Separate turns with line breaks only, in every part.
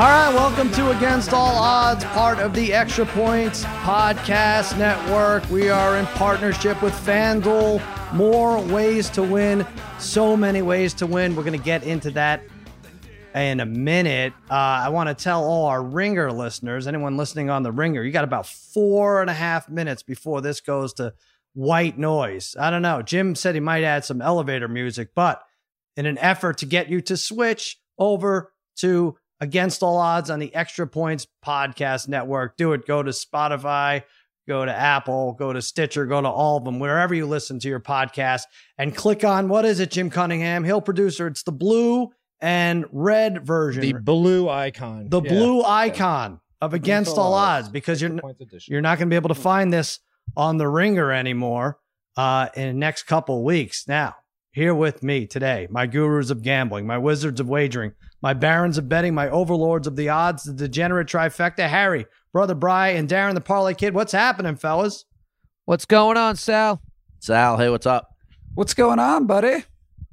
All right, welcome to Against All Odds, part of the Extra Points Podcast Network. We are in partnership with FanDuel. More ways to win, so many ways to win. We're going to get into that in a minute. Uh, I want to tell all our Ringer listeners, anyone listening on the Ringer, you got about four and a half minutes before this goes to white noise. I don't know. Jim said he might add some elevator music, but in an effort to get you to switch over to Against All Odds on the Extra Points Podcast Network. Do it. Go to Spotify, go to Apple, go to Stitcher, go to all of them, wherever you listen to your podcast, and click on what is it, Jim Cunningham, Hill producer? It's the blue and red version.
The blue icon.
The
Yeah.
blue icon of Against All Odds, because you're you're not going to be able to find this on the ringer anymore uh, in the next couple weeks. Now, here with me today, my gurus of gambling, my wizards of wagering, my barons of betting, my overlords of the odds, the degenerate trifecta, Harry, brother Bry, and Darren the Parlay Kid. What's happening, fellas?
What's going on, Sal?
Sal, hey, what's up?
What's going on, buddy?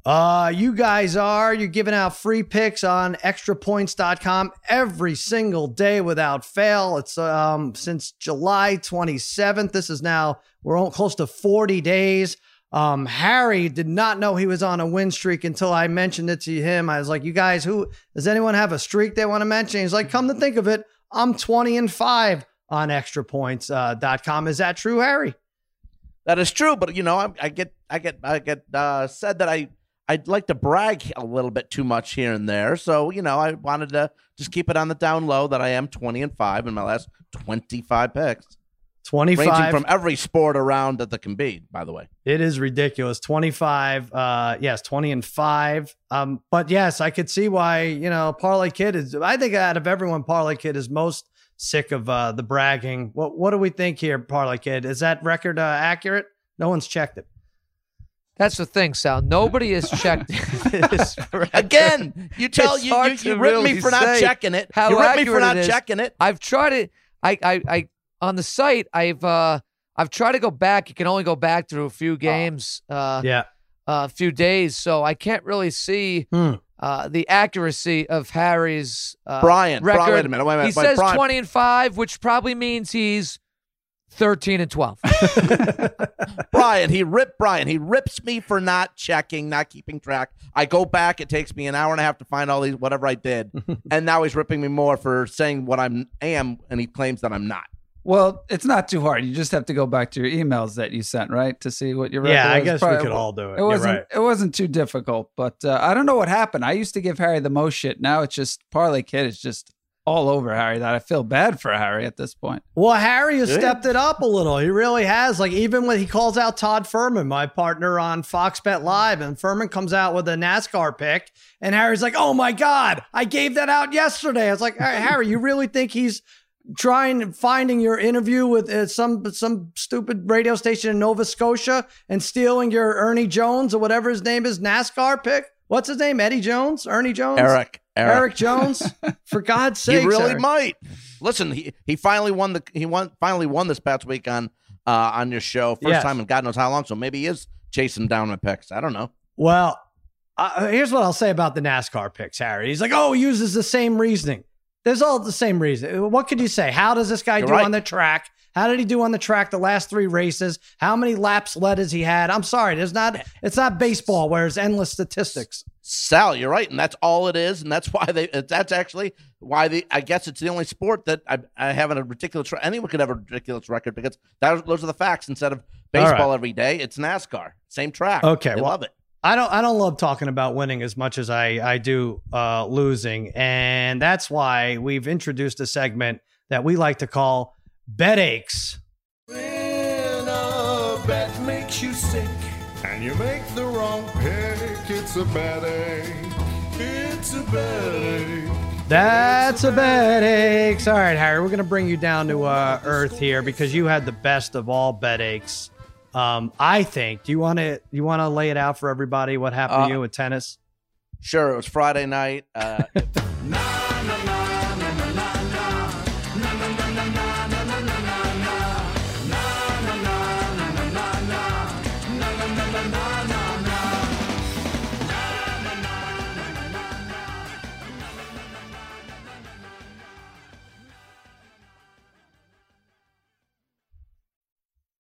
Uh, you guys are you're giving out free picks on extrapoints.com every single day without fail. It's um since July 27th. This is now we're all close to 40 days. Um, Harry did not know he was on a win streak until I mentioned it to him. I was like, "You guys, who does anyone have a streak they want to mention?" He's like, "Come to think of it, I'm 20 and five on extrapoints.com. Uh, .com. Is that true, Harry?"
That is true, but you know, I, I get, I get, I get uh, said that I, I'd like to brag a little bit too much here and there. So you know, I wanted to just keep it on the down low that I am twenty and five in my last twenty five picks,
25
ranging from every sport around that there can be. By the way,
It is ridiculous. 25, uh, yes, 20 and 5. Um, but yes, I could see why, you know, Parlay Kid is, I think out of everyone, Parlay Kid is most sick of uh, the bragging. What, what do we think here, Parlay Kid? Is that record uh, accurate? No one's checked it.
That's the thing, Sal. Nobody has checked this
again, you tell
It's
you,
hard
you,
to
you rip
really
me for not checking it.
how
you rip me for not checking it.
I've tried it. I, I, I, on the site, I've, uh, I've tried to go back. You can only go back through a few games, uh,
Yeah.
a few days, so I can't really see
Hmm.
uh, the accuracy of Harry's uh,
Brian,
record.
Brian, wait a minute, wait a minute,
He
wait,
says
Brian.
twenty and five, which probably means he's thirteen and twelve.
Brian, he ripped Brian. He rips me for not checking, not keeping track. I go back. It takes me an hour and a half to find all these whatever I did, and now he's ripping me more for saying what I'm am, and he claims that I'm not.
Well, it's not too hard. You just have to go back to your emails that you sent, right, to see what your record
Yeah, I
was.
guess we could all do it.
It
You're
wasn't.
right.
It wasn't too difficult, but uh, I don't know what happened. I used to give Harry the most shit. Now it's just Parlay Kid is just all over Harry. That I feel bad for Harry at this point.
Well, Harry has
Yeah.
stepped it up a little. He really has. Like even when he calls out Todd Fuhrman, my partner on Fox Bet Live, and Fuhrman comes out with a NASCAR pick, and Harry's like, "Oh my God, I gave that out yesterday." I was like, "Hey, "Harry, you really think he's trying finding your interview with uh, some some stupid radio station in Nova Scotia and stealing your Ernie Jones or whatever his name is NASCAR pick? What's his name? Eddie Jones? Ernie Jones?
Erik, Erik,
Erik Jones? For God's sake,
he really might. Listen, he he finally won the he won finally won this past week on uh on your show first
Yes.
time in God knows how long. So maybe he is chasing down my picks. I don't know.
Well, uh, here's what I'll say about the NASCAR picks, Harry. He's like, oh, he uses the same reasoning. There's all the same reason. What could you say? How does this guy
You're
do
right.
on the track? How did he do on the track the last three races? How many laps led has he had? I'm sorry, there's not. It's not baseball where it's endless statistics.
Sal, you're right, and that's all it is, and that's why they. That's actually why the. I guess it's the only sport that I, I have a ridiculous. Anyone could have a ridiculous record because that, those are the facts. Instead of
All right.
baseball every day, it's NASCAR, same track.
Okay,
they
well-
love it.
I don't. I don't love talking about winning as much as I I do uh, losing, and that's why we've introduced a segment that we like to call bet aches.
When a bet makes you sick and you make the wrong pick, it's a bad ache. It's a bad ache.
That's a bet aches. All right, Harry, we're gonna bring you down to uh, earth here because you had the best of all bet aches. Um, I think. Do you want to? You want to lay it out for everybody? What happened to
Uh,
you with tennis?
Sure, it was Friday night. Uh,